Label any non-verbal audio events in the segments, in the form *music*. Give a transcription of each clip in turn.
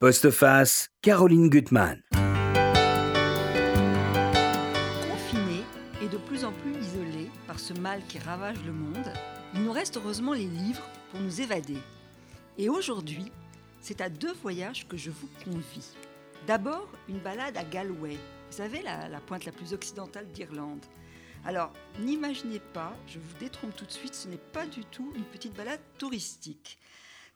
Postface, Caroline Gutmann. Confinés et de plus en plus isolés par ce mal qui ravage le monde, il nous reste heureusement les livres pour nous évader. Et aujourd'hui, c'est à deux voyages que je vous convie. D'abord, une balade à Galway, vous savez, la, la pointe la plus occidentale d'Irlande. Alors, n'imaginez pas, je vous détrompe tout de suite, ce n'est pas du tout une petite balade touristique.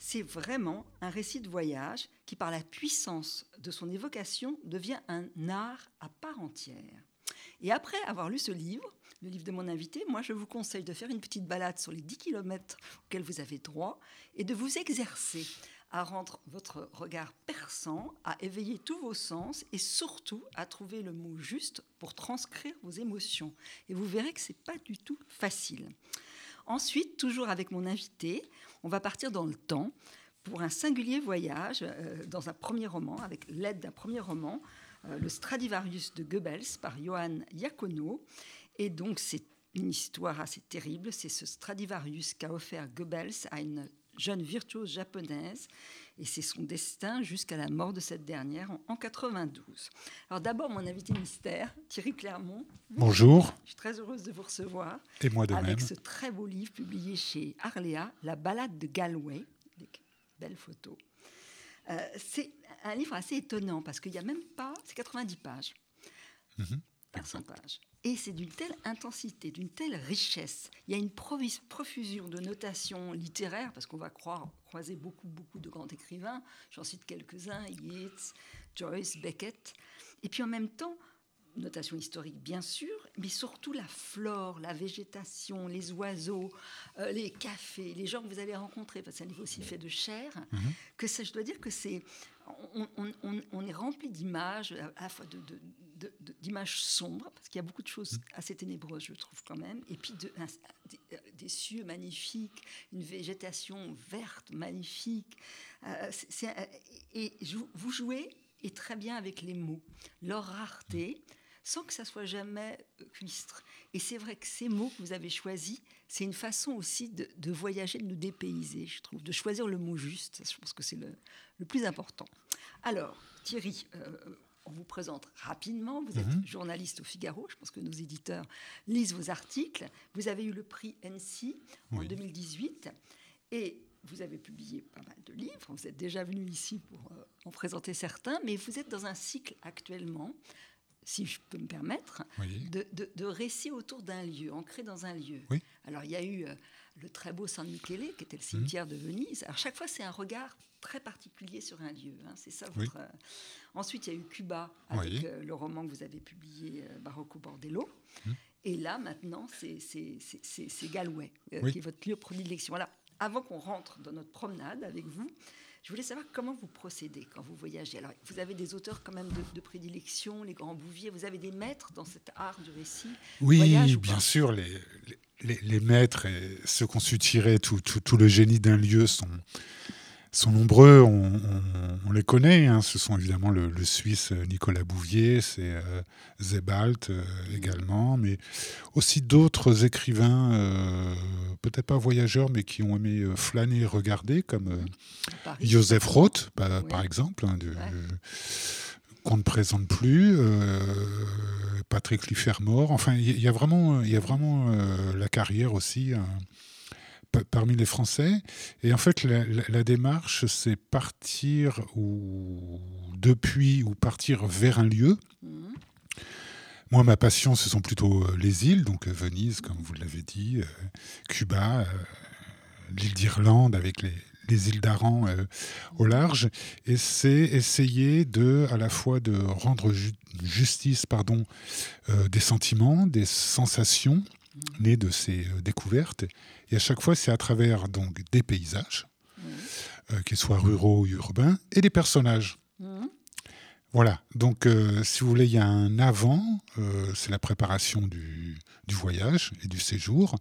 C'est vraiment un récit de voyage qui, par la puissance de son évocation, devient un art à part entière. Et après avoir lu ce livre, le livre de mon invité, moi je vous conseille de faire une petite balade sur les 10 km auxquels vous avez droit et de vous exercer à rendre votre regard perçant, à éveiller tous vos sens et surtout à trouver le mot juste pour transcrire vos émotions. Et vous verrez que ce n'est pas du tout facile. Ensuite, toujours avec mon invité, on va partir dans le temps pour un singulier voyage euh, dans un premier roman, avec l'aide d'un premier roman, euh, Le Stradivarius de Goebbels par Johann Iacono. Et donc, c'est une histoire assez terrible. C'est ce Stradivarius qu'a offert Goebbels à une jeune virtuose japonaise, et c'est son destin jusqu'à la mort de cette dernière en, en 92. Alors d'abord, mon invité mystère, Thierry Clermont. Bonjour. Je suis très heureuse de vous recevoir. Et moi de avec même. ce très beau livre publié chez Arléa, La balade de Galway, avec belles photos. Euh, c'est un livre assez étonnant parce qu'il n'y a même pas, c'est 90 pages. Mhm. 400 pages. Et c'est d'une telle intensité, d'une telle richesse. Il y a une profusion de notations littéraires, parce qu'on va croire, croiser beaucoup, beaucoup de grands écrivains. J'en cite quelques-uns, Yeats, Joyce, Beckett. Et puis en même temps, notation historique bien sûr, mais surtout la flore, la végétation, les oiseaux, euh, les cafés, les gens que vous allez rencontrer, parce que c'est un livre aussi fait de chair, que ça, je dois dire que c'est, on, on- on- on est rempli d'images, à la fois de- de- d'images sombres, parce qu'il y a beaucoup de choses assez ténébreuses, je trouve quand même, et puis de, un- des, des cieux magnifiques, une végétation verte magnifique. Euh, un- et jou- vous jouez et très bien avec les mots, leur rareté, sans que ça soit jamais euh, cuistre. Et c'est vrai que ces mots que vous avez choisis, c'est une façon aussi de, de voyager, de nous dépayser, je trouve, de choisir le mot juste. Je pense que c'est le, le plus important. Alors, Thierry, euh, on vous présente rapidement. Vous êtes Mhm. journaliste au Figaro. Je pense que nos éditeurs lisent vos articles. Vous avez eu le prix NC en Oui. 2018 et vous avez publié pas mal de livres. Vous êtes déjà venu ici pour euh, en présenter certains, mais vous êtes dans un cycle actuellement, si je peux me permettre, Oui. de, de- de récits autour d'un lieu, ancré dans un lieu. Oui. Alors il y a eu euh, le très beau San Michele, qui était le cimetière de Venise. Alors chaque fois, c'est un regard très particulier sur un lieu. hein. C'est ça votre. euh, Ensuite, il y a eu Cuba avec Oui. euh, le roman que vous avez publié, euh, Barocco Bordello. Mhm. Et là, maintenant, c'est- Galway, euh, Oui. qui est votre lieu de prédilection. Alors, avant qu'on rentre dans notre promenade avec vous, je voulais savoir comment vous procédez quand vous voyagez. Alors, vous avez des auteurs quand même de, de prédilection, les grands bouviers, vous avez des maîtres dans cet art du récit? Oui, bien sûr, les, les, les maîtres et ceux qu'on su tirer tout, tout, tout le génie d'un lieu sont, sont nombreux, on, on- on les connaît. hein. Ce sont évidemment le, le Suisse euh, Nicolas Bouvier, c'est euh, Sebald euh, également, mais aussi d'autres écrivains, euh, peut-être pas voyageurs, mais qui ont aimé flâner et regarder, comme Joseph Roth, par, Oui. par exemple, hein, Ouais. Qu'on ne présente plus, euh, Patrick Lifermore. Enfin, il y, a vraiment, y a vraiment euh, la carrière aussi pa- parmi les Français. Et en fait, la, la- la démarche, c'est partir ou depuis ou partir vers un lieu. Mhm. Moi, ma passion, ce sont plutôt euh, les îles, donc euh, Venise, comme vous l'avez dit, euh, Cuba, euh, l'île d'Irlande avec les, les îles d'Aran euh, au large. Et c'est essayer de, à la fois de rendre ju- justice pardon, euh, des sentiments, des sensations nées de ces euh, découvertes. Et à chaque fois, c'est à travers donc des paysages, qu'ils soient ruraux ou urbains, et des personnages. Voilà, donc si vous voulez, il y a un avant, c'est la préparation du voyage et du séjour,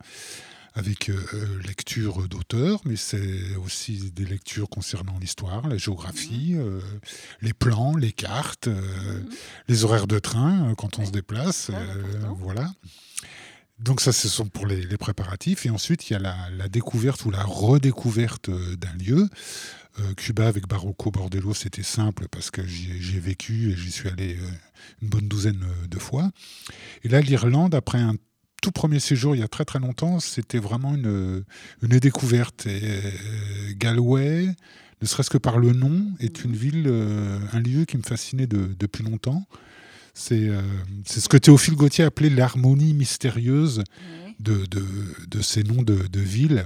avec euh, euh, lecture d'auteurs, mais c'est aussi des lectures concernant l'histoire, la géographie, euh, les plans, les cartes, Mhm. les horaires de train quand on se déplace, important. voilà. donc ça, ce sont pour les, préparatifs. Et ensuite, il y a la, découverte ou la redécouverte d'un lieu. Euh, Cuba avec Barocco Bordello, c'était simple parce que j'y ai vécu et j'y suis allé une bonne douzaine de fois. Et là, l'Irlande, après un tout premier séjour il y a très très longtemps, c'était vraiment une, une découverte. Et, Galway, ne serait-ce que par le nom, est une ville, un lieu qui me fascinait depuis longtemps. Euh, c'est ce que Théophile Gauthier appelait l'harmonie mystérieuse de, de, ces noms de, villes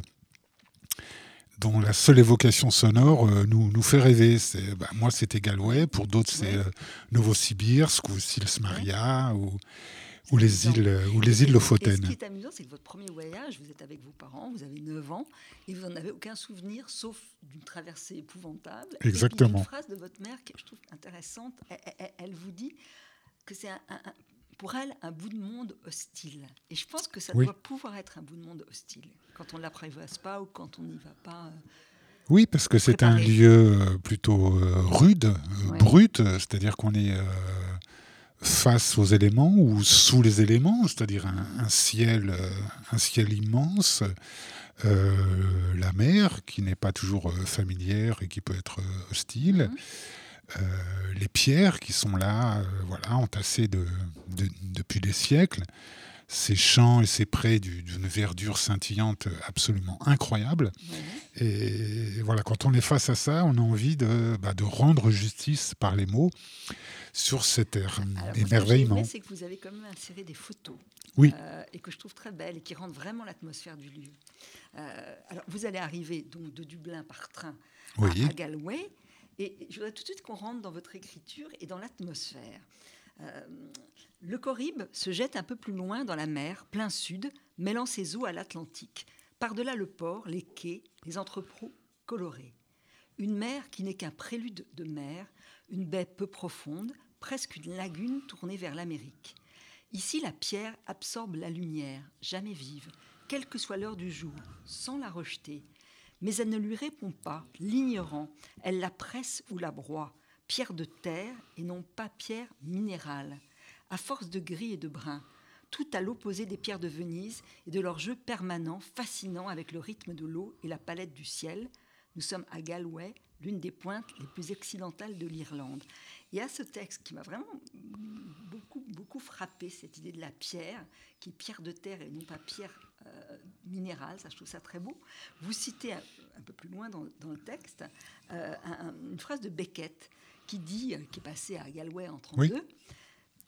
dont la seule évocation sonore euh, nous, nous fait rêver. Bah, moi, c'était Galway, pour d'autres, c'est euh, Novosibirsk ou Silsmaria ou, ou les îles, ou les îles Lofoten. ce qui est amusant, c'est que votre premier voyage, vous êtes avec vos parents, vous avez 9 ans, et vous n'en avez aucun souvenir, sauf d'une traversée épouvantable. Exactement. Et une phrase de votre mère que je trouve intéressante, elle vous dit que c'est pour elle un bout de monde hostile. Et je pense que ça doit pouvoir être un bout de monde hostile quand on ne l'apprivoise pas ou quand on n'y va pas. Euh, oui, parce que c'est un lieu euh, plutôt euh, rude, brut, c'est-à-dire qu'on est face aux éléments ou sous les éléments, c'est-à-dire un, ciel, un ciel immense, la mer qui n'est pas toujours familière et qui peut être hostile. Mhm. Euh, les pierres qui sont là, euh, voilà, entassées de, depuis des siècles, ces champs et ces prés d'une verdure scintillante absolument incroyable. Et voilà, quand on est face à ça, on a envie de, bah, de rendre justice par les mots sur cet er, émerveillement. C'est que vous avez quand même inséré des photos. Oui. Euh, et que je trouve très belles et qui rendent vraiment l'atmosphère du lieu. alors, vous allez arriver donc de Dublin par train à, à Galway. Et je voudrais tout de suite qu'on rentre dans votre écriture et dans l'atmosphère. Euh, le Corrib se jette un peu plus loin dans la mer, plein sud, mêlant ses eaux à l'Atlantique. Par-delà le port, les quais, les entrepôts colorés. Une mer qui n'est qu'un prélude de mer, une baie peu profonde, presque une lagune tournée vers l'Amérique. Ici, la pierre absorbe la lumière, jamais vive, quelle que soit l'heure du jour, sans la rejeter, mais elle ne lui répond pas, l'ignorant. Elle la presse ou la broie, pierre de terre et non pas pierre minérale, à force de gris et de brun, tout à l'opposé des pierres de Venise et de leur jeu permanent, fascinant avec le rythme de l'eau et la palette du ciel. Nous sommes à Galway, l'une des pointes les plus occidentales de l'Irlande. Il y a ce texte qui m'a vraiment beaucoup, beaucoup frappé, cette idée de la pierre, qui est pierre de terre et non pas pierre euh, minérale, ça je trouve ça très beau. Vous citez un, peu plus loin dans, le texte euh, une phrase de Beckett qui dit, euh, qui est passée à Galway en 32,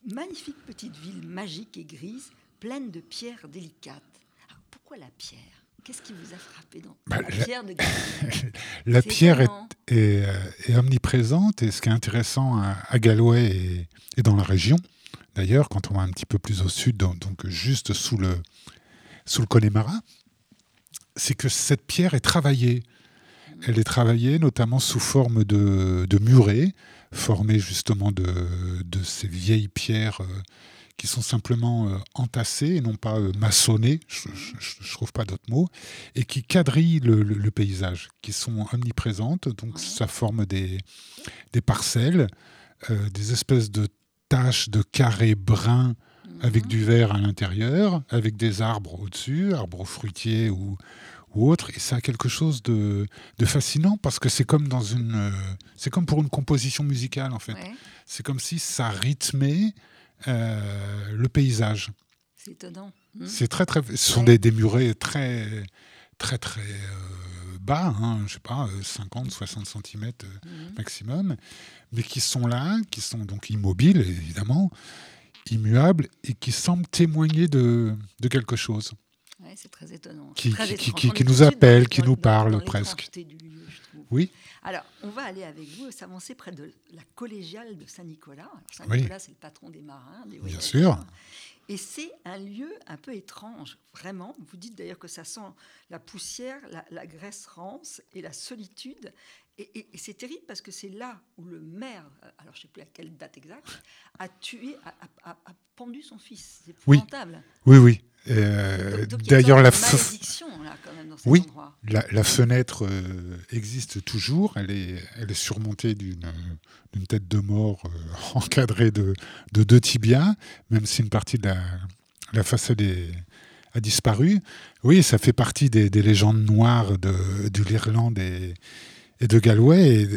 Magnifique petite ville magique et grise, pleine de pierres délicates. pourquoi la pierre? Qu'est-ce qui vous a frappé dans bah, la, pierre de Galway *laughs* La pierre est, omniprésente et ce qui est intéressant à, Galway et, dans la région, d'ailleurs, quand on va un petit peu plus au sud, donc juste sous le, sous le Connemara, c'est que cette pierre est travaillée. Elle est travaillée notamment sous forme de, de murets, formés justement de, ces vieilles pierres euh, qui sont simplement euh, entassées et non pas euh, maçonnées, je ne trouve pas d'autres mots, et qui quadrillent le, paysage, qui sont omniprésentes. Donc ça forme des, des parcelles, des espèces de taches de carrés bruns avec du verre à l'intérieur, avec des arbres au-dessus, arbres fruitiers ou, ou autres. Et ça a quelque chose de, de fascinant parce que c'est comme dans une, euh, c'est comme pour une composition musicale en fait. C'est comme si ça rythmait euh, le paysage. C'est étonnant. Hmm. C'est très très. Ce sont des, des murets très très très euh, bas, hein, je sais pas, 50, 60 cm maximum, mais qui sont là, qui sont donc immobiles évidemment, immuable et qui semble témoigner de, de quelque chose. c'est très étonnant. Qui, qui, nous appelle, qui nous parle presque. Oui. Alors, on va aller avec vous s'avancer près de la collégiale de Saint-Nicolas. Saint-Nicolas, c'est le patron des marins, des Bien sûr. Et c'est un lieu un peu étrange, vraiment. Vous dites d'ailleurs que ça sent la poussière, la, la graisse rance et la solitude. Et, c'est terrible parce que c'est là où le maire, euh, alors je ne sais plus à quelle date exacte, a tué, a, pendu son fils. C'est épouvantable. Oui, oui. Euh, D'ailleurs, la, oui, la, fenêtre euh, existe toujours. Elle est, elle est surmontée d'une tête de mort euh, *laughs* encadrée de, de, deux tibias, même si une partie de la, la façade est, a disparu. Oui, ça fait partie des, légendes noires de, de l'Irlande et, et, de Galway. Et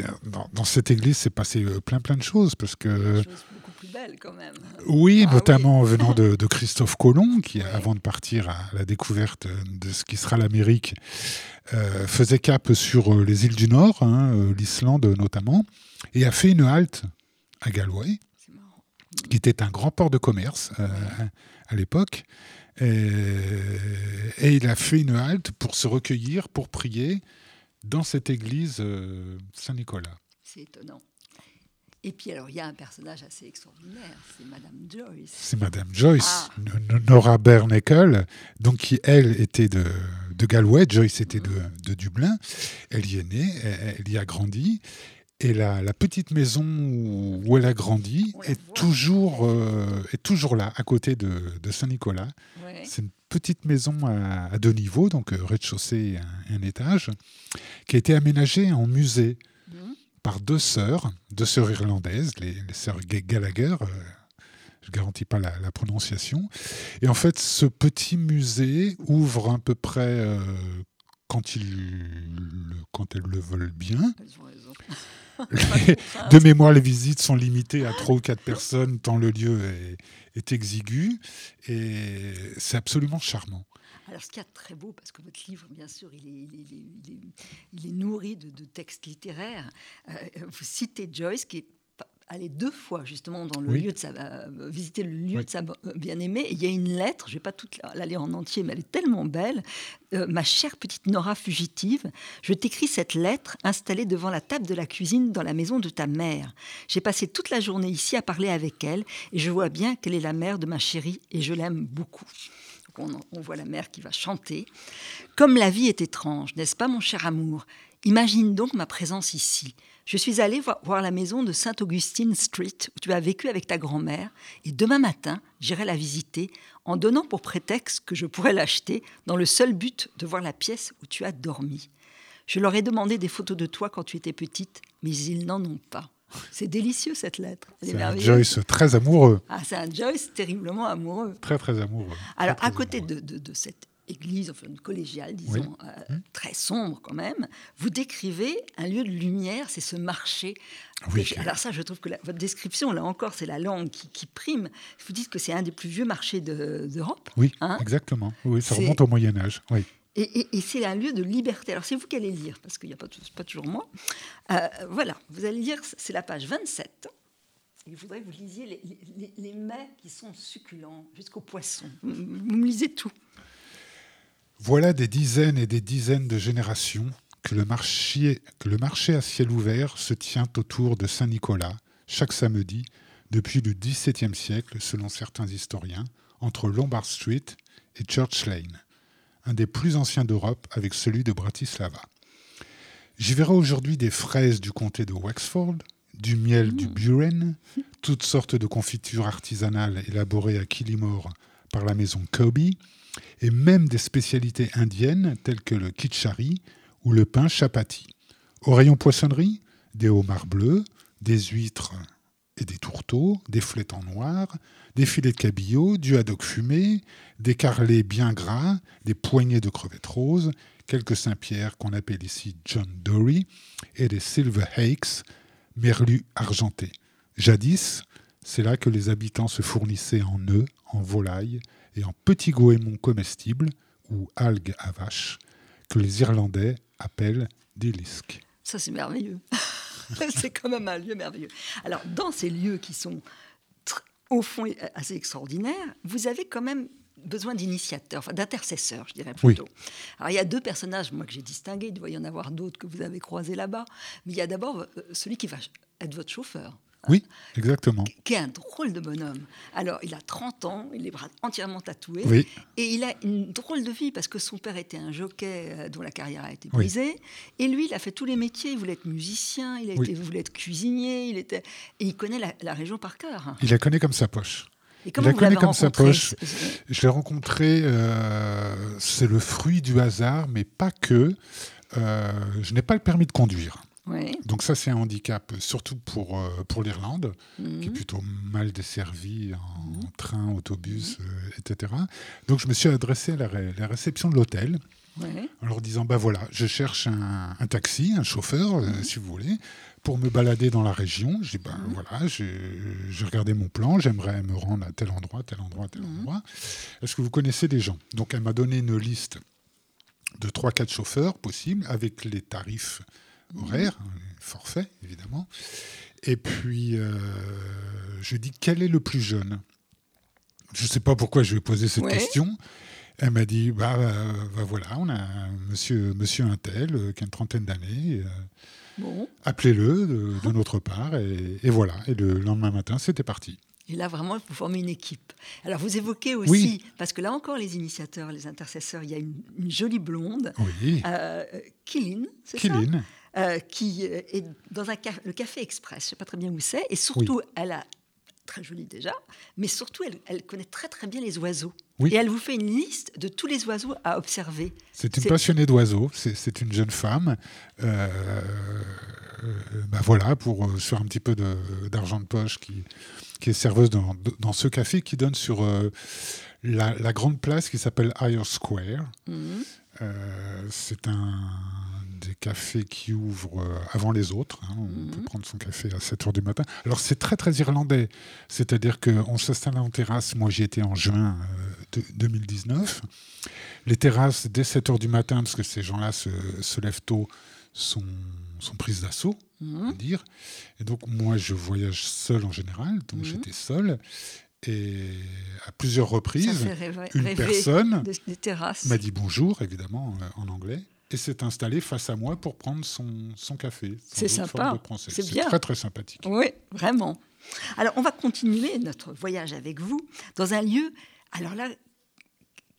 dans, cette église, c'est passé plein plein de choses parce que. Beaucoup plus belles quand même. Oui, ah notamment venant de, Christophe Colomb, qui, avant de partir à la découverte de ce qui sera l'Amérique, euh, faisait cap sur euh, les îles du Nord, hein, l'Islande notamment, et a fait une halte à Galway, qui était un grand port de commerce à l'époque. Et, il a fait une halte pour se recueillir, pour prier dans cette église euh, Saint-Nicolas. C'est étonnant. Et puis alors, il y a un personnage assez extraordinaire, c'est Madame Joyce. C'est Madame Joyce, ah. Nora Bernekel, donc qui, elle, était de, de Galway, Joyce était de, de, Dublin. Elle y est née, elle y a grandi. Et la, la, petite maison où, elle a grandi est, toujours, euh, est toujours là, à côté de, de Saint-Nicolas. C'est une petite maison à, deux niveaux, donc euh, rez-de-chaussée et un, étage, qui a été aménagée en musée. Par deux sœurs, deux sœurs irlandaises, les, sœurs Gallagher. Euh, je ne garantis pas la, la, prononciation. Et en fait, ce petit musée ouvre à peu près quand, il, quand elles le veulent bien. *laughs* de mémoire, les visites sont limitées à trois ou quatre personnes, tant le lieu est, exigu. Et c'est absolument charmant. Alors, ce qu'il y a de très beau, parce que votre livre, bien sûr, il est, il est, nourri de, textes littéraires. Euh, vous citez Joyce, qui est aller deux fois justement dans le lieu de sa, euh, visiter le lieu de sa euh, bien-aimée. il y a une lettre, je vais pas toute la, lire en entier, mais elle est tellement belle. Euh, ma chère petite Nora fugitive, je t'écris cette lettre installée devant la table de la cuisine dans la maison de ta mère. J'ai passé toute la journée ici à parler avec elle et je vois bien qu'elle est la mère de ma chérie et je l'aime beaucoup. On, voit la mère qui va chanter. Comme la vie est étrange, n'est-ce pas mon cher amour? Imagine donc ma présence ici. Je suis allée voir la maison de Saint-Augustine Street où tu as vécu avec ta grand-mère et demain matin, j'irai la visiter en donnant pour prétexte que je pourrais l'acheter dans le seul but de voir la pièce où tu as dormi. Je leur ai demandé des photos de toi quand tu étais petite, mais ils n'en ont pas. C'est délicieux cette lettre. C'est un Joyce très amoureux. Ah, c'est un Joyce terriblement amoureux. Très très amoureux. Alors à côté De, de, de, cette église, enfin une collégiale, disons, euh, mmh. très sombre quand même, vous décrivez un lieu de lumière, c'est ce marché. Oui, alors ça, je trouve que votre description, là encore, c'est la langue qui, prime. Vous dites que c'est un des plus vieux marchés d'Europe. oui, hein exactement. Oui, ça remonte au Moyen Âge. Oui. Et, c'est un lieu de liberté. Alors c'est vous qui allez lire, parce qu'il n'y a pas, toujours moi. Euh, voilà, vous allez lire, c'est la page 27. Il faudrait que vous lisiez les, les, mets qui sont succulents jusqu'au poisson. Vous, vous me lisez tout. Voilà des dizaines et des dizaines de générations que le, marché, que le marché à ciel ouvert se tient autour de Saint-Nicolas chaque samedi depuis le XVIIe siècle, selon certains historiens, entre Lombard Street et Church Lane, un des plus anciens d'Europe avec celui de Bratislava. J'y verrai aujourd'hui des fraises du comté de Wexford, du miel du mmh. Buren, toutes sortes de confitures artisanales élaborées à Killimore par la maison Kobe, et même des spécialités indiennes telles que le kitchari ou le pain chapati. Au rayon poissonnerie, des homards bleus, des huîtres et des tourteaux, des en noir, des filets de cabillaud, du haddock fumé, des carlets bien gras, des poignées de crevettes roses, quelques Saint-Pierre qu'on appelle ici John Dory, et des Silver Hakes, merlus argentés. Jadis, c'est là que les habitants se fournissaient en œufs, en volailles et en petits goémons comestibles ou algues à vache que les Irlandais appellent des lisques. Ça, c'est merveilleux. *laughs* *laughs* c'est quand même un lieu merveilleux. Alors, dans ces lieux qui sont au fond assez extraordinaires, vous avez quand même besoin d'initiateurs, enfin d'intercesseurs, je dirais plutôt. Alors il y a deux personnages, moi que j'ai distingués, il doit y en avoir d'autres que vous avez croisés là-bas, mais il y a d'abord euh, celui qui va être votre chauffeur. Oui, exactement. Qui est un drôle de bonhomme. Alors, il a 30 ans, il est entièrement tatoué. Et il a une drôle de vie parce que son père était un jockey euh, dont la carrière a été brisée. Et lui, il a fait tous les métiers. Il voulait être musicien, il, a été, voulait être cuisinier, il était... et il connaît la, région par cœur. Il la connaît comme sa poche. Et il la connaît comme sa poche. Je l'ai rencontré, euh, c'est le fruit du hasard, mais pas que. Euh, je n'ai pas le permis de conduire. Ouais. Donc ça, c'est un handicap, surtout pour, euh, pour l'Irlande, qui est Mhm. plutôt mal desservie en train, autobus, euh, etc. Donc je me suis adressé à la, ré- la réception de l'hôtel Ouais. en leur disant, bah voilà, je cherche un, un taxi, un chauffeur, euh, si vous voulez, pour me balader dans la région. Dis, ben voilà, j'ai j'ai regardé mon plan, j'aimerais me rendre à tel endroit, tel endroit, tel endroit. Est-ce que vous connaissez des gens? Donc elle m'a donné une liste de 3-4 chauffeurs possibles avec les tarifs horaires, les forfaits évidemment. Et puis euh, je dis quel est le plus jeune? Je ne sais pas pourquoi je lui ai posé cette Ouais. question. Elle m'a dit bah, euh, bah voilà, on a un monsieur, monsieur Intel euh, qui a une trentaine d'années. euh, Bon. Appelez-le de, de notre part. Et, et voilà. Et le lendemain matin, c'était parti. Et là, vraiment, vous formez une équipe. Alors, vous évoquez aussi, Oui. parce que là encore, les initiateurs, les intercesseurs, il y a une, une jolie blonde, Oui. Kyline, c'est ça? Euh, qui euh, est dans un ca- le Café Express, je ne sais pas très bien où c'est, et surtout, elle a très jolie déjà, mais surtout, elle, elle connaît très très bien les oiseaux. Oui. Et elle vous fait une liste de tous les oiseaux à observer. C'est une passionnée d'oiseaux. C'est une jeune femme. Euh, bah voilà, pour sur un petit peu d'argent de, poche, qui, qui est serveuse dans, dans ce café qui donne sur euh, la, la grande place qui s'appelle Higher Square. Euh, c'est un des cafés qui ouvre euh, avant les autres. hein. On peut prendre son café à 7 h du matin. Alors c'est très très irlandais. C'est-à-dire qu'on s'installe en terrasse. Moi j'y étais en juin euh, de- 2019. Les terrasses dès 7 h du matin, parce que ces gens-là se, se lèvent tôt, sont, sont prises d'assaut, on va dire. Et donc moi je voyage seul en général. Donc j'étais seul. Et à plusieurs reprises, rêver, une personne m'a dit bonjour, évidemment, euh, en anglais, et s'est installé face à moi pour prendre son, son café. C'est sympa, c'est bien. très, très sympathique. Oui, vraiment. Alors, on va continuer notre voyage avec vous dans un lieu, alors là,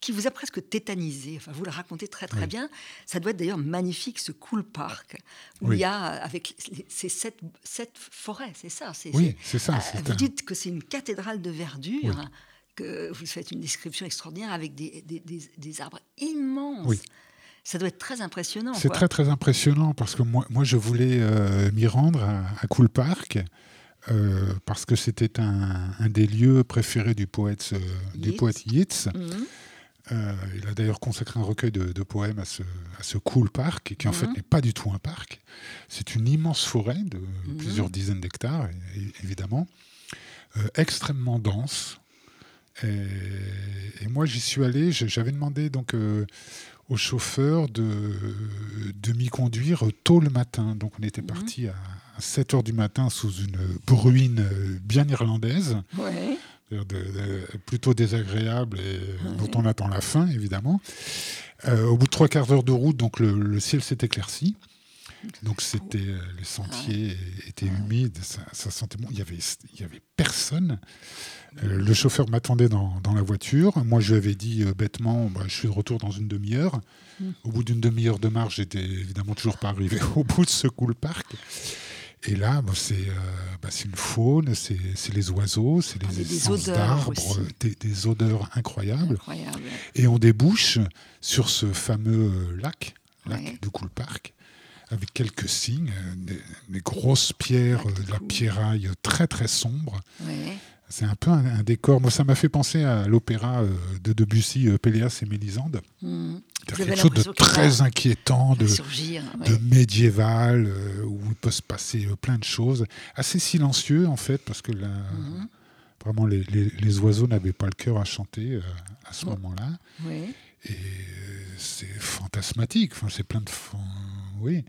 qui vous a presque tétanisé. Enfin, vous le racontez très très Oui. bien. Ça doit être d'ailleurs magnifique, ce Cool Park, où Oui. il y a, avec ces sept, sept forêts, c'est ça Oui, c'est- ça. euh, vous un- dites que c'est une cathédrale de verdure, Oui. que vous faites une description extraordinaire avec des, des- des- des arbres immenses. Ça doit être très impressionnant. C'est très, très impressionnant parce que moi, moi je voulais euh, m'y rendre à, à Cool Park. euh, parce que c'était un, un des lieux préférés du poète, euh, du Yeats. poète Yeats. Mhm. Il a d'ailleurs consacré un recueil de, de poèmes à ce, à ce cool parc, qui en fait Mhm. n'est pas du tout un parc. C'est une immense forêt de Mhm. plusieurs dizaines d'hectares, évidemment, extrêmement dense. Et, et moi, j'y suis allé, j'avais demandé donc euh, au chauffeur de, de m'y conduire tôt le matin. Donc on était Mhm. parti à, 7 heures du matin sous une bruine euh, bien irlandaise Ouais. c'est-à-dire de- de- plutôt désagréable et Ouais. dont on attend la fin, évidemment. Euh, au bout de trois quarts d'heure de route, donc le, le ciel s'est éclairci. Donc c'était euh, les sentiers étaient humides, ça, ça sentait bon. Il y avait il y avait personne. Euh, le chauffeur m'attendait dans, dans la voiture. Moi, je lui avais dit euh, bêtement, bah, je suis de retour dans une demi-heure. Au bout d'une demi-heure de marche, j'étais évidemment toujours pas arrivé *laughs* au bout de ce cool parc. Et là, bah, c'est euh, bah, c'est une faune, c'est les oiseaux, c'est Ah, les des essences d'arbres, des, des odeurs incroyables. Incroyable. Et on débouche sur ce fameux lac, lac Ouais. du Cool Park, avec quelques signes, euh, des, des grosses pierres, euh, de la pierraille très très sombre. Ouais. C'est un peu un, un décor. Moi, ça m'a fait penser à l'opéra euh, de Debussy, Péléas et Mélisande. Mhm. C'est quelque chose de très inquiétant, de, surgir. ouais. de médiéval, euh, où il peut se passer plein de choses. Assez silencieux, en fait, parce que Mhm. vraiment, les, les- les oiseaux n'avaient pas le cœur à chanter euh, à ce moment-là. Ouais. Et euh, c'est fantasmatique. Enfin, c'est plein de. Oui.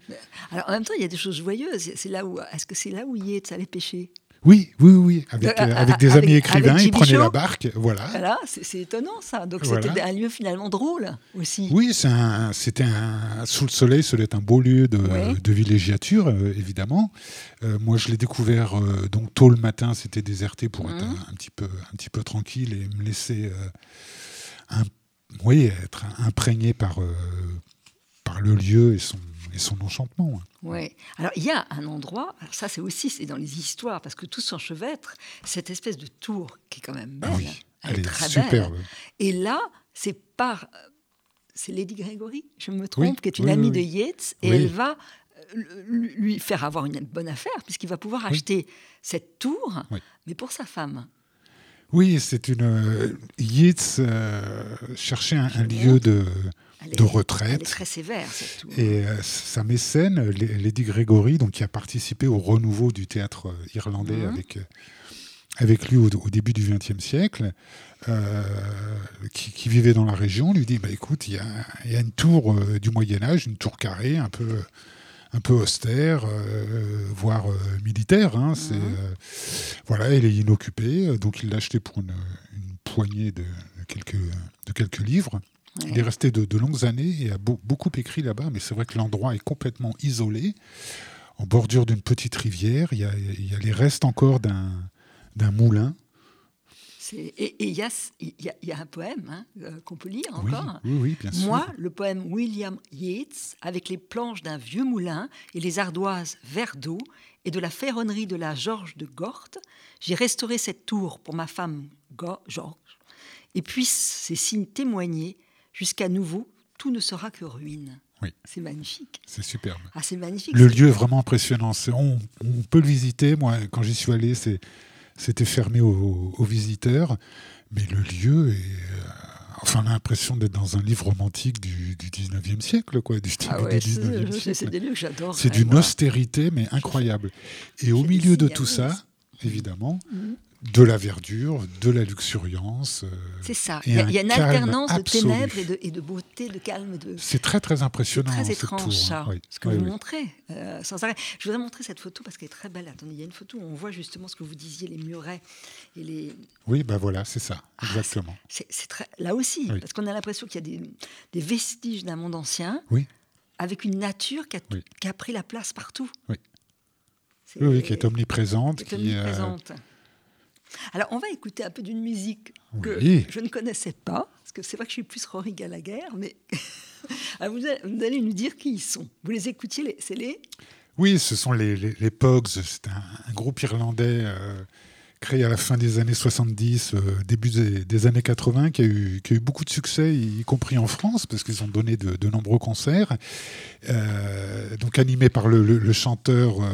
Alors en même temps, il y a des choses joyeuses. C'est là où est-ce que c'est là où Yates allait pêcher? Oui, oui, oui. Avec, Euh, euh, avec des avec- amis écrivains, ils prenaient la barque. Voilà. Voilà, c'est étonnant ça. Donc Voilà. c'était un lieu finalement drôle aussi. Oui, c'est un- c'était un, sous le soleil, être un beau lieu de, Ouais. de villégiature, euh, évidemment. Moi, je l'ai découvert donc tôt le matin, c'était déserté pour être Mhm. un, un petit peu, un petit peu tranquille et me laisser, un- oui, être imprégné par, euh, par le lieu et son, et son enchantement. Ouais. Alors il y a un endroit. Alors ça c'est aussi c'est dans les histoires parce que tout s'enchevêtre cette espèce de tour qui est quand même belle. Ah oui, Elle, elle est très superbe. belle. Et là c'est par c'est Lady Gregory, je me trompe, Oui, qui est une oui, amie de. Yates et elle va euh, lui faire avoir une bonne affaire, puisqu'il va pouvoir acheter cette tour, mais pour sa femme. Oui, c'est une. Euh, Yeats euh, cherchait un, lieu de, de retraite. Elle est très sévère, cette tour. Et euh, sa mécène, Lady Gregory, donc, qui a participé au renouveau du théâtre irlandais mhm. avec, avec lui au, début du XXe siècle, qui, vivait dans la région, lui dit bah, écoute, il y a, y a, une tour du Moyen-Âge, une tour carrée, un peu un peu austère, euh, voire euh, militaire. Hein, c'est, mhm. euh, voilà, elle est inoccupée, donc il l'a acheté pour une, poignée de, quelques, de quelques livres. Il est resté de, longues années et a beaucoup écrit là-bas, mais c'est vrai que l'endroit est complètement isolé. En bordure d'une petite rivière, il y, a, il y a les restes encore d'un, d'un moulin et il y, y, a un poème hein, euh, qu'on peut lire encore. Oui, oui, bien sûr. Moi, le poème William Yeats, avec les planches d'un vieux moulin et les ardoises vert d'eau et de la ferronnerie de la Georges de Gorte, j'ai restauré cette tour pour ma femme Georges. Et puissent ces signes témoigner jusqu'à nouveau, tout ne sera que ruine. Oui. C'est magnifique. C'est superbe. Ah, c'est magnifique. Le lieu est vraiment impressionnant. On, on, peut le visiter. Moi, quand j'y suis allé, c'est c'était fermé aux, visiteurs, mais le lieu est. Euh, enfin, on a l'impression d'être dans un livre romantique du, du 19e siècle, quoi, du ah ouais, C'est des lieux que j'adore. C'est d'une austérité, mais incroyable. Et au milieu de tout ça, évidemment, mhm de la verdure, de la luxuriance. Euh, c'est ça. Il y, a, une alternance de ténèbres et de, beauté, de calme. De... C'est très très impressionnant. C'est très étrange ça, ce que vous montrez euh, sans arrêt. Je voudrais montrer cette photo parce qu'elle est très belle. Attendez, il y a une photo où on voit justement ce que vous disiez, les murets et les. Oui, ben voilà, c'est ça, ah, exactement. c'est très là aussi, parce qu'on a l'impression qu'il y a des, vestiges d'un monde ancien. Oui. Avec une nature qui a, qui a, pris la place partout. Oui. Oui, qui est omniprésente. Qui est euh, omniprésente. Alors, on va écouter un peu d'une musique que je ne connaissais pas, parce que c'est vrai que je suis plus Rory Gallagher, mais *laughs* vous, allez nous dire qui ils sont. Vous les écoutiez, c'est les Oui, ce sont les, les, Pogs, c'est un, groupe irlandais euh, créé à la fin des années 70, euh, début des, années 80, qui a, eu, qui a eu beaucoup de succès, y compris en France, parce qu'ils ont donné de, de nombreux concerts. Euh, donc animé par le, le, chanteur euh,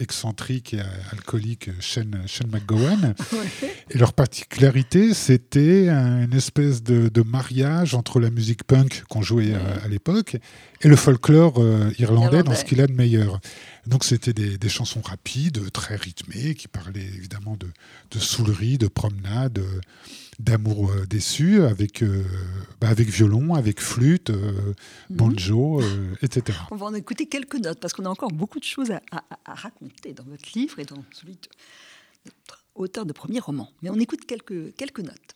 excentrique et alcoolique Shane, Shane McGowan. *laughs* Et leur particularité, c'était une espèce de, de, mariage entre la musique punk qu'on jouait à, l'époque et le folklore irlandais, dans ce qu'il a de meilleur. Donc c'était des, des, chansons rapides, très rythmées, qui parlaient évidemment de, de soulerie, de promenade, d'amour euh, déçu, avec, euh, bah avec violon, avec flûte, euh, mhm. banjo, etc. On va en écouter quelques notes, parce qu'on a encore beaucoup de choses à, à, à, raconter dans votre livre et dans celui de notre auteur de premier roman. Mais on écoute quelques, quelques notes.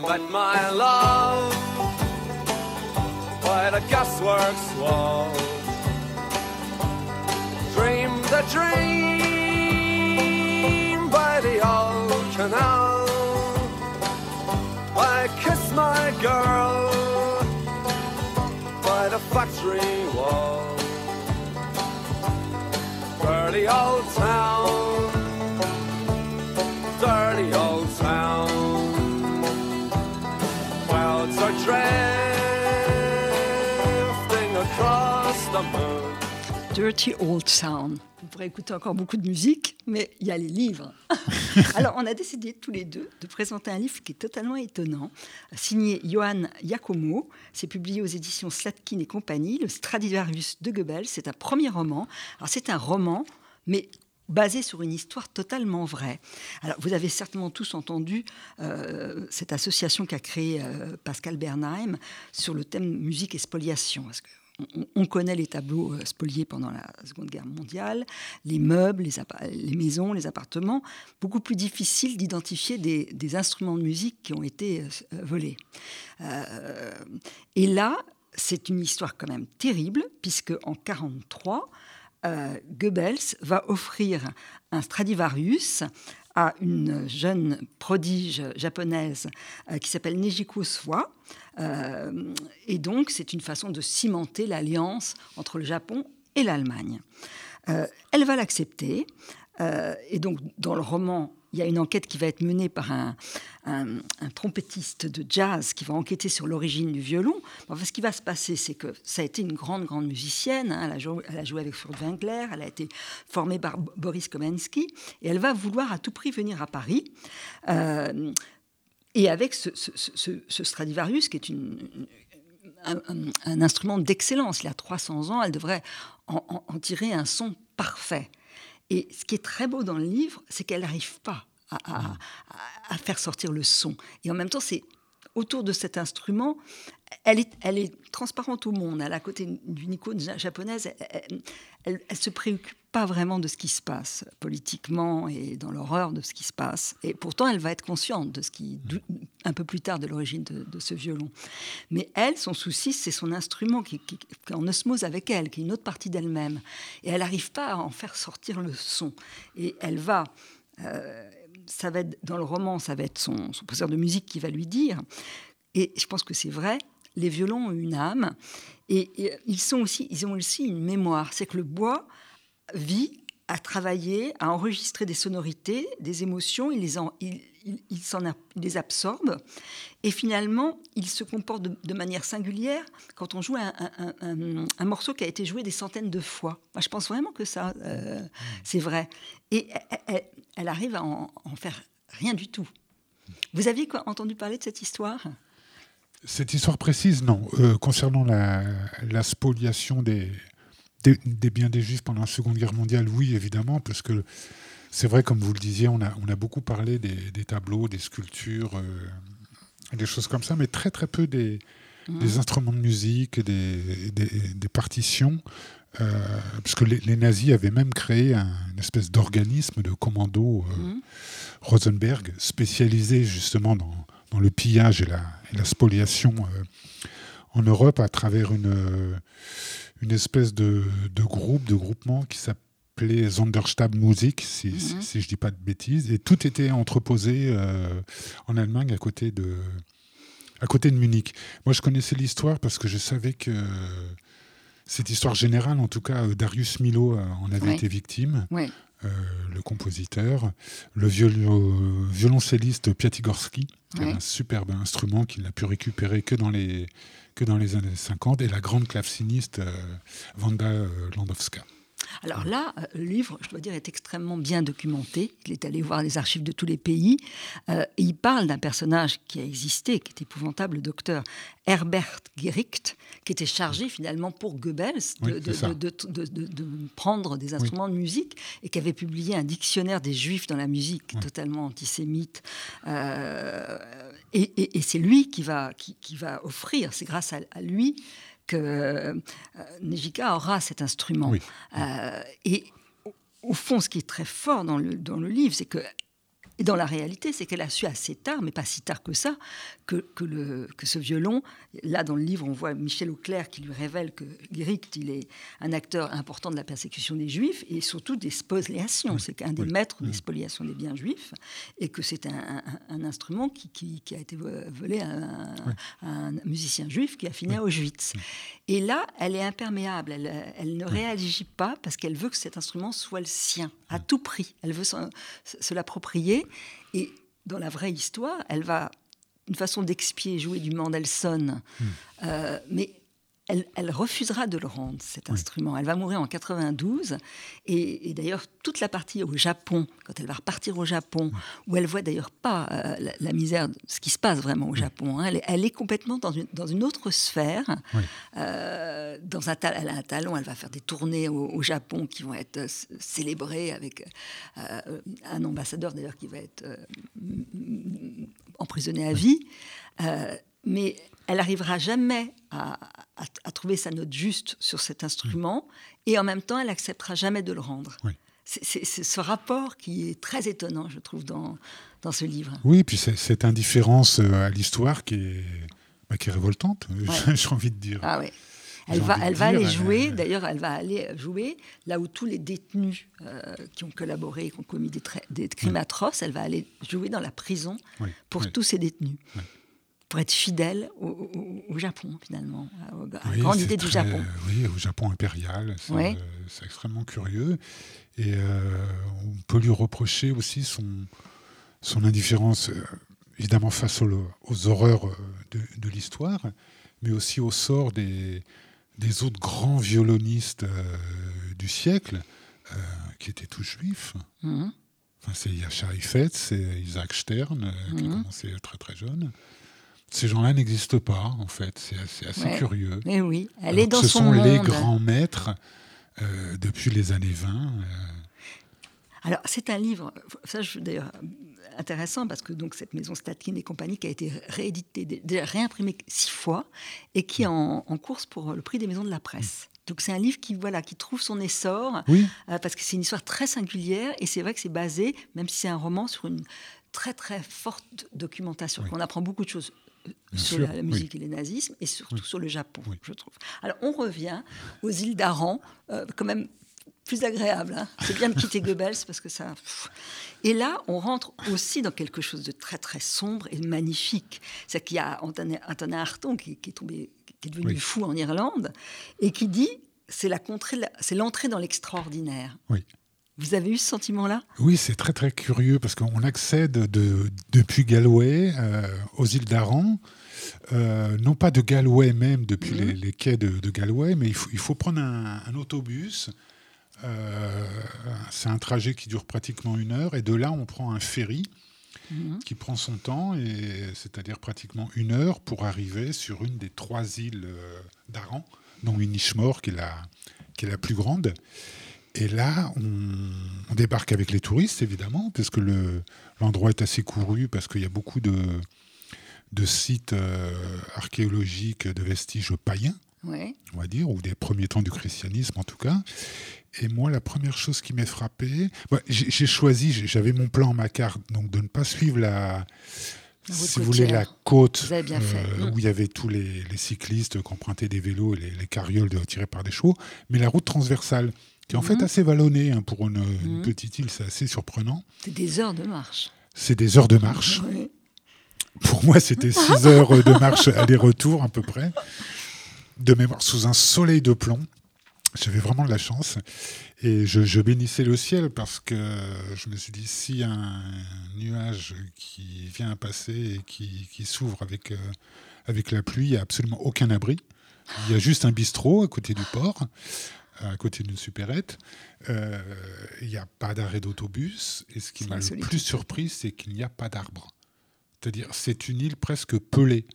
But my love by the gasworks wall. Dream the dream by the old canal. I kiss my girl by the factory wall. Dirty old town, Dirty Old Sound. Vous pourrez écouter encore beaucoup de musique, mais il y a les livres. *laughs* Alors, on a décidé tous les deux de présenter un livre qui est totalement étonnant, signé Johan Yacomo. C'est publié aux éditions Slatkin et compagnie, Le Stradivarius de Goebbels. C'est un premier roman. Alors, c'est un roman, mais basé sur une histoire totalement vraie. Alors, vous avez certainement tous entendu euh, cette association qu'a créée euh, Pascal Bernheim sur le thème musique et spoliation. Parce que on, connaît les tableaux euh, spoliés pendant la Seconde Guerre mondiale, les meubles, les, maisons, les appartements. Beaucoup plus difficile d'identifier des, instruments de musique qui ont été volés. et là, c'est une histoire quand même terrible, puisque en 1943, euh, Goebbels va offrir un Stradivarius à une jeune prodige japonaise euh, qui s'appelle Nejiko Swa. Euh, et donc, c'est une façon de cimenter l'alliance entre le Japon et l'Allemagne. Euh, elle va l'accepter. et donc, dans le roman, il y a une enquête qui va être menée par un, trompettiste de jazz qui va enquêter sur l'origine du violon. ce qui va se passer, c'est que ça a été une grande, grande musicienne. Hein. Elle, a joué, avec Furtwängler, elle a été formée par Boris Komensky, et elle va vouloir à tout prix venir à Paris. Euh, et avec ce, Stradivarius, qui est un, instrument d'excellence, il a 300 ans, elle devrait en tirer un son parfait. Et ce qui est très beau dans le livre, c'est qu'elle n'arrive pas à, faire sortir le son. Et en même temps, c'est autour de cet instrument, elle est, est transparente au monde. Elle, à côté d'une icône japonaise, elle, ne se préoccupe pas vraiment de ce qui se passe politiquement et dans l'horreur de ce qui se passe. Et pourtant, elle va être consciente de ce qui, un peu plus tard, de l'origine de, ce violon. Mais elle, son souci, c'est son instrument qui, est en osmose avec elle, qui est une autre partie d'elle-même. Et elle n'arrive pas à en faire sortir le son. Et elle va. Euh, ça va être, dans le roman, ça va être son, son de musique qui va lui dire, et je pense que c'est vrai, les violons ont une âme, et, ils, sont aussi, ils ont aussi une mémoire. C'est que le bois vit à travailler, à enregistrer des sonorités, des émotions, il les, en, il, les absorbe, et finalement, il se comporte de, manière singulière quand on joue un, morceau qui a été joué des centaines de fois. Je pense vraiment que ça, euh, c'est vrai. Et elle, arrive à en, faire rien du tout. Vous aviez entendu parler de cette histoire? Cette histoire précise, non. Euh, concernant la, spoliation des, biens des Juifs pendant la Seconde Guerre mondiale, oui, évidemment, parce que c'est vrai, comme vous le disiez, on a, on a beaucoup parlé des, tableaux, des sculptures, euh, des choses comme ça, mais très très peu des, mmh. des instruments de musique, des, des partitions. Euh, parce que les, nazis avaient même créé un, une espèce d'organisme de commando euh, mmh. Rosenberg spécialisé justement dans, dans, le pillage et la, et la spoliation en Europe à travers une, une espèce de, de groupe, de groupement qui s'appelait Sonderstab Musik, si, si, je ne dis pas de bêtises. Et tout était entreposé euh, en Allemagne à côté, de, à côté de Munich. Moi, je connaissais l'histoire parce que je savais que cette histoire générale, en tout cas, euh, Darius Milo euh, en avait été victime. le compositeur, le violoncelliste Piatigorski, qui un superbe instrument qu'il n'a pu récupérer que dans les que dans les années 50, et la grande claveciniste euh, Wanda euh, Landowska. Alors là, euh, le livre, je dois dire, est extrêmement bien documenté. Il est allé voir les archives de tous les pays. et il parle d'un personnage qui a existé, qui est épouvantable, le docteur Herbert Gericht, qui était chargé finalement pour Goebbels de, de, prendre des instruments de musique et qui avait publié un dictionnaire des juifs dans la musique totalement antisémite. Et, c'est lui qui va, qui, va offrir, c'est grâce à, lui que euh, Nejika aura cet instrument. Euh, et au, fond, ce qui est très fort dans le, dans le livre, c'est que et dans la réalité, c'est qu'elle a su assez tard, mais pas si tard que ça, que, que, le, que ce violon, là dans le livre, on voit Michel Auclair qui lui révèle que Gricht, il est un acteur important de la persécution des Juifs et surtout des spoliations. C'est qu'un des maîtres des spoliations des biens juifs et que c'est un, un, instrument qui, qui, a été volé à un, musicien juif qui a fini à Auschwitz. Et là, elle est imperméable, elle, elle ne réagit pas parce qu'elle veut que cet instrument soit le sien, à tout prix. Elle veut se l'approprier et dans la vraie histoire, elle va une façon d'expier, jouer du Mendelssohn. Hmm. Euh, mais elle, refusera de le rendre, cet instrument. Elle va mourir en 92. Et, d'ailleurs, toute la partie au Japon, quand elle va repartir au Japon, où elle voit d'ailleurs pas euh, la, misère, ce qui se passe vraiment au Japon, hein, elle, est complètement dans une, dans une autre sphère. Euh, dans un, elle a un talent, elle va faire des tournées au, Japon qui vont être euh, célébrées avec un ambassadeur d'ailleurs qui va être emprisonné à vie. mais elle n'arrivera jamais à, trouver sa note juste sur cet instrument, et en même temps, elle n'acceptera jamais de le rendre. C'est ce rapport qui est très étonnant, je trouve, dans, dans ce livre. Oui, puis cette indifférence euh, à l'histoire qui est, bah, qui est révoltante, *laughs* j'ai envie de dire. Ah oui. Elle va, elle va aller euh, jouer, d'ailleurs, elle va aller jouer là où tous les détenus euh, qui ont collaboré, qui ont commis des, crimes atroces, elle va aller jouer dans la prison Oui, pour oui. tous ces détenus. Pour être fidèle au, au- au Japon, finalement, à, la Oui, grande idée du Japon. Oui, au Japon impérial. C'est euh, extrêmement curieux. Et euh, on peut lui reprocher aussi son, son indifférence, euh, évidemment, face aux, aux horreurs de, de l'histoire, mais aussi au sort des, des autres grands violonistes du siècle, qui étaient tous juifs. Mhm. Enfin, c'est Yasha Heifetz, c'est Isaac Stern, qui a Mhm. commencé très très jeune. Ces gens-là n'existent pas, en fait. C'est assez, assez Ouais. curieux. Mais oui, elle est dans ce son sont monde. les grands maîtres euh, depuis les années 20. euh, Alors, c'est un livre, ça, je- d'ailleurs, intéressant parce que donc cette maison Statkin et compagnie qui a été rééditée, dé- déjà réimprimée six fois et qui est en, en course pour le prix des maisons de la presse. Donc c'est un livre qui voilà qui trouve son essor Oui, euh, parce que c'est une histoire très singulière et c'est vrai que c'est basé, même si c'est un roman, sur une très très forte documentation. Oui. On apprend beaucoup de choses euh, Bien sur sûr, la, la musique et les nazismes et surtout Oui. sur le Japon, Oui. je trouve. Alors on revient aux îles d'Aran, euh, quand même plus agréable. hein. C'est bien de quitter Goebbels parce que ça. Et là, on rentre aussi dans quelque chose de très très sombre et magnifique. C'est qu'il y a Antonin, Artaud qui, qui est tombé, qui est devenu fou en Irlande et qui dit c'est la contrée, c'est l'entrée dans l'extraordinaire. oui. Vous avez eu ce sentiment-là? Oui, c'est très très curieux parce qu'on accède de, depuis Galway euh, aux îles d'Aran. Euh, non pas de Galway même, depuis Mhm. les, les quais de, de Galway, mais il faut, il faut prendre un, un autobus. Euh, c'est un trajet qui dure pratiquement une heure. Et de là, on prend un ferry Mhm. qui prend son temps, et c'est-à-dire pratiquement une heure pour arriver sur une des trois îles d'Aran, dont Inishmore, qui est la, qui est la plus grande. Et là, on, on débarque avec les touristes, évidemment, parce que le- l'endroit est assez couru, parce qu'il y a beaucoup de, de sites euh, archéologiques, de vestiges païens, Ouais. on va dire, ou des premiers temps du christianisme en tout cas. Et moi, la première chose qui m'est frappée, ouais, j'ai choisi, j'avais mon plan, ma carte, donc de ne pas suivre la, si vous voulez, la côte euh, où il y avait tous les, les cyclistes qui empruntaient des vélos et les, les carrioles tirées par des chevaux, mais la route transversale, qui est en fait Mhm. assez vallonnée hein, pour une, une Mhm. petite île, c'est assez surprenant. C'est des heures de marche. C'est des heures de marche. Pour moi, c'était 6 heures de marche *laughs* aller-retour à peu près, de mémoire, sous un soleil de plomb. J'avais vraiment de la chance. Et je, je bénissais le ciel parce que je me suis dit, a un nuage qui vient à passer et qui, qui s'ouvre avec, euh, avec la pluie, il n'y a absolument aucun abri. Il y a juste un bistrot à côté du port, à côté d'une supérette. Euh, il n'y a pas d'arrêt d'autobus. Et ce qui m'a le plus surpris, c'est qu'il n'y a pas d'arbres. C'est-à-dire, c'est une île presque pelée.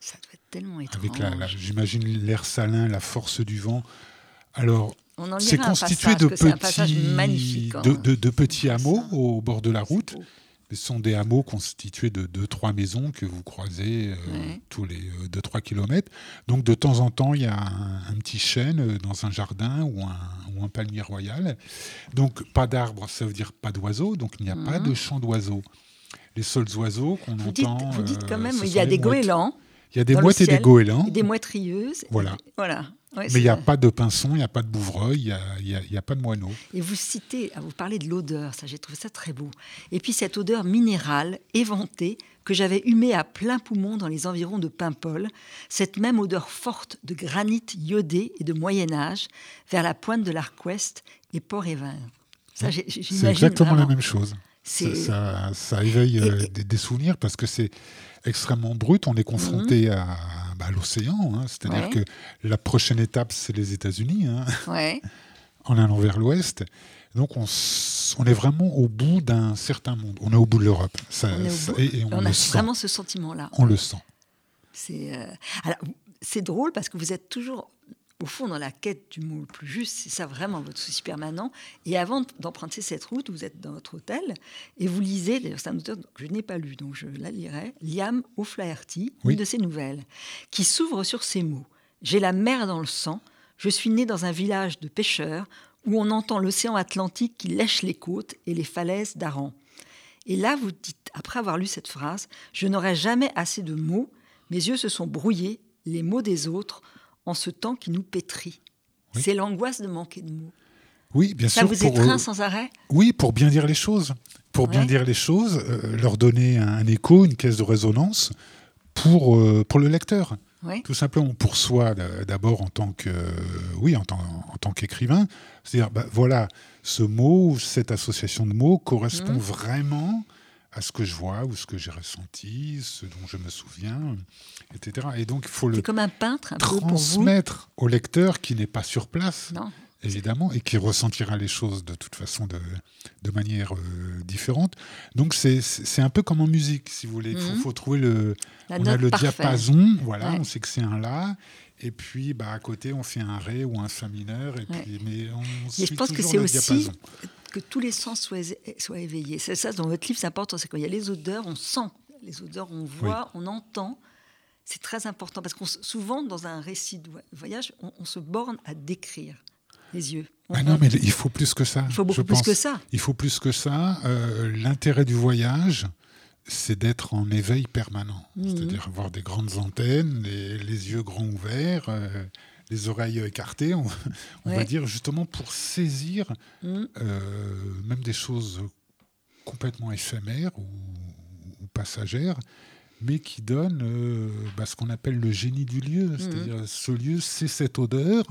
Ça doit être tellement étrange. Avec, la, la- j'imagine, l'air salin, la force du vent. Alors, c'est constitué de petits, hein. de, de- de petits hameaux au bord de la route. Ce sont des hameaux constitués de deux, trois maisons que vous croisez euh, Ouais. tous les 2-3 kilomètres. Donc, de temps en temps, il y a un, un petit chêne euh, dans un jardin ou un, ou un palmier royal. Donc, pas d'arbres, ça veut dire pas d'oiseaux. Donc, il n'y a pas Mhm. de chant d'oiseaux. Les seuls oiseaux qu'on Vous dites, entend. vous dites quand euh, même, il y a des mouettes. goélands, Il y a des mouettes et des goélands. et des mouettes rieuses. Voilà. Voilà. Mais il n'y a pas de pinson, il n'y a pas de bouvreuil, il n'y a, a- pas de moineau. Et vous citez, ah, vous parlez de l'odeur, ça j'ai trouvé ça très beau. Et puis cette odeur minérale, éventée, que j'avais humée à plein poumon dans les environs de Paimpol, cette même odeur forte de granit iodé et de Moyen Âge, vers la pointe de l'Arc Ouest et Port-Évin. Ça, C'est exactement la même chose. Ça, ça- éveille euh, Et- et- des, des souvenirs parce que c'est extrêmement brut. On est confronté à, bah, l'océan. hein. C'est-à-dire. Ouais. que la prochaine étape, c'est les États-Unis, hein, Ouais. *laughs* en allant vers l'ouest. Donc on, est vraiment au bout d'un certain monde. On est au bout de l'Europe. Ça- On, est au ça- bout. et, et on, On le a sent. vraiment ce sentiment-là. On le sent. C'est euh, alors, c'est drôle parce que vous êtes toujours au fond dans la quête du mot le plus juste. C'est ça vraiment votre souci permanent. Et avant d'emprunter cette route, vous êtes dans votre hôtel et vous lisez. D'ailleurs, c'est un auteur que je n'ai pas lu, donc je la lirai. Liam O'Flaherty, Oui. une de ses nouvelles, qui s'ouvre sur ces mots J'ai la mer dans le sang. Je suis né dans un village de pêcheurs où on entend l'océan Atlantique qui lèche les côtes et les falaises d'Aran. Et là, vous dites, après avoir lu cette phrase, je n'aurai jamais assez de mots, mes yeux se sont brouillés, les mots des autres en ce temps qui nous pétrit. Oui. C'est l'angoisse de manquer de mots. Oui, bien Ça sûr. vous pour, étreint euh, sans arrêt? Oui, pour bien dire les choses. Pour bien dire les choses, euh, leur donner un, un écho, une caisse de résonance pour, euh, pour le lecteur. Tout simplement pour soi d'abord en tant que oui en tant, en tant qu'écrivain, c'est-à-dire bah, voilà ce mot, cette association de mots correspond Mhm. vraiment à ce que je vois ou ce que j'ai ressenti, ce dont je me souviens, etc. Et donc il faut le comme un peintre, un transmettre au lecteur qui n'est pas sur place Non. évidemment, et qui ressentira les choses de toute façon de, de manière euh, différente. Donc c'est- un peu comme en musique, si vous voulez. Il faut, Mhm. faut trouver le, La on a le parfaite. diapason, voilà, Ouais. on sait que c'est un la, et puis bah, à côté on fait un ré ou un fa mineur, et Ouais. puis, mais on Mais je suit pense que c'est aussi diapason. Que tous les sens soient, soient éveillés. C'est ça, dans votre livre, c'est important. C'est quand il y a les odeurs, on sent les odeurs, on voit, on entend. C'est très important parce qu'on souvent, dans un récit de voyage, on, on se borne à décrire les yeux. Ah non, mais il faut plus que ça. il faut beaucoup je plus pense. que ça. Il faut plus que ça. Euh, L'intérêt du voyage, c'est d'être en éveil permanent. Mhm. C'est-à-dire avoir des grandes antennes, les, les yeux grands ouverts, euh, les oreilles écartées, on, on va dire, justement pour saisir Mm. euh, même des choses complètement éphémères ou, ou passagères, mais qui donnent euh, bah, ce qu'on appelle le génie du lieu. C'est-à-dire, ce lieu, c'est cette odeur.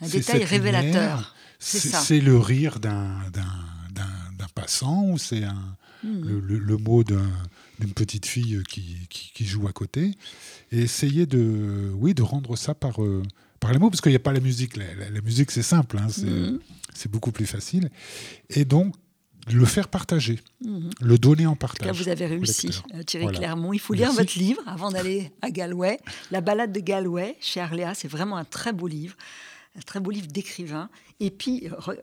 Un détail révélateur. C'est c'est ça. c'est le rire d'un d'un- d'un- d'un passant ou c'est un, Mm. le, le- le mot d'un- d'une petite fille qui, qui- qui joue à côté. Et essayer de, oui, de rendre ça par, euh, par les mots, parce qu'il n'y a pas la musique. La, la- la musique, c'est simple, hein, c'est Mhm. c'est beaucoup plus facile. Et donc, le faire partager, Mhm. le donner en Là, partage. vous avez réussi, euh, Thierry Voilà. Clermont. Il faut lire votre livre avant d'aller à Galway. La balade de Galway, chez Arléa, c'est vraiment un très beau livre, un très beau livre d'écrivain. Et puis, re-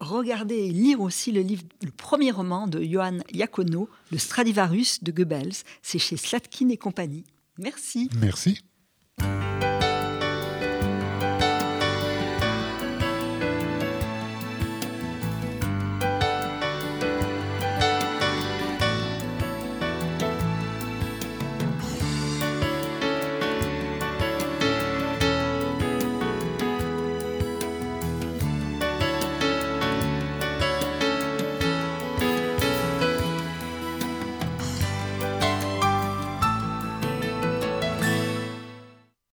regardez et lire aussi le, livre, le premier roman de Johann Iacono, Le Stradivarius de Goebbels. C'est chez Slatkin et compagnie. Merci. Merci.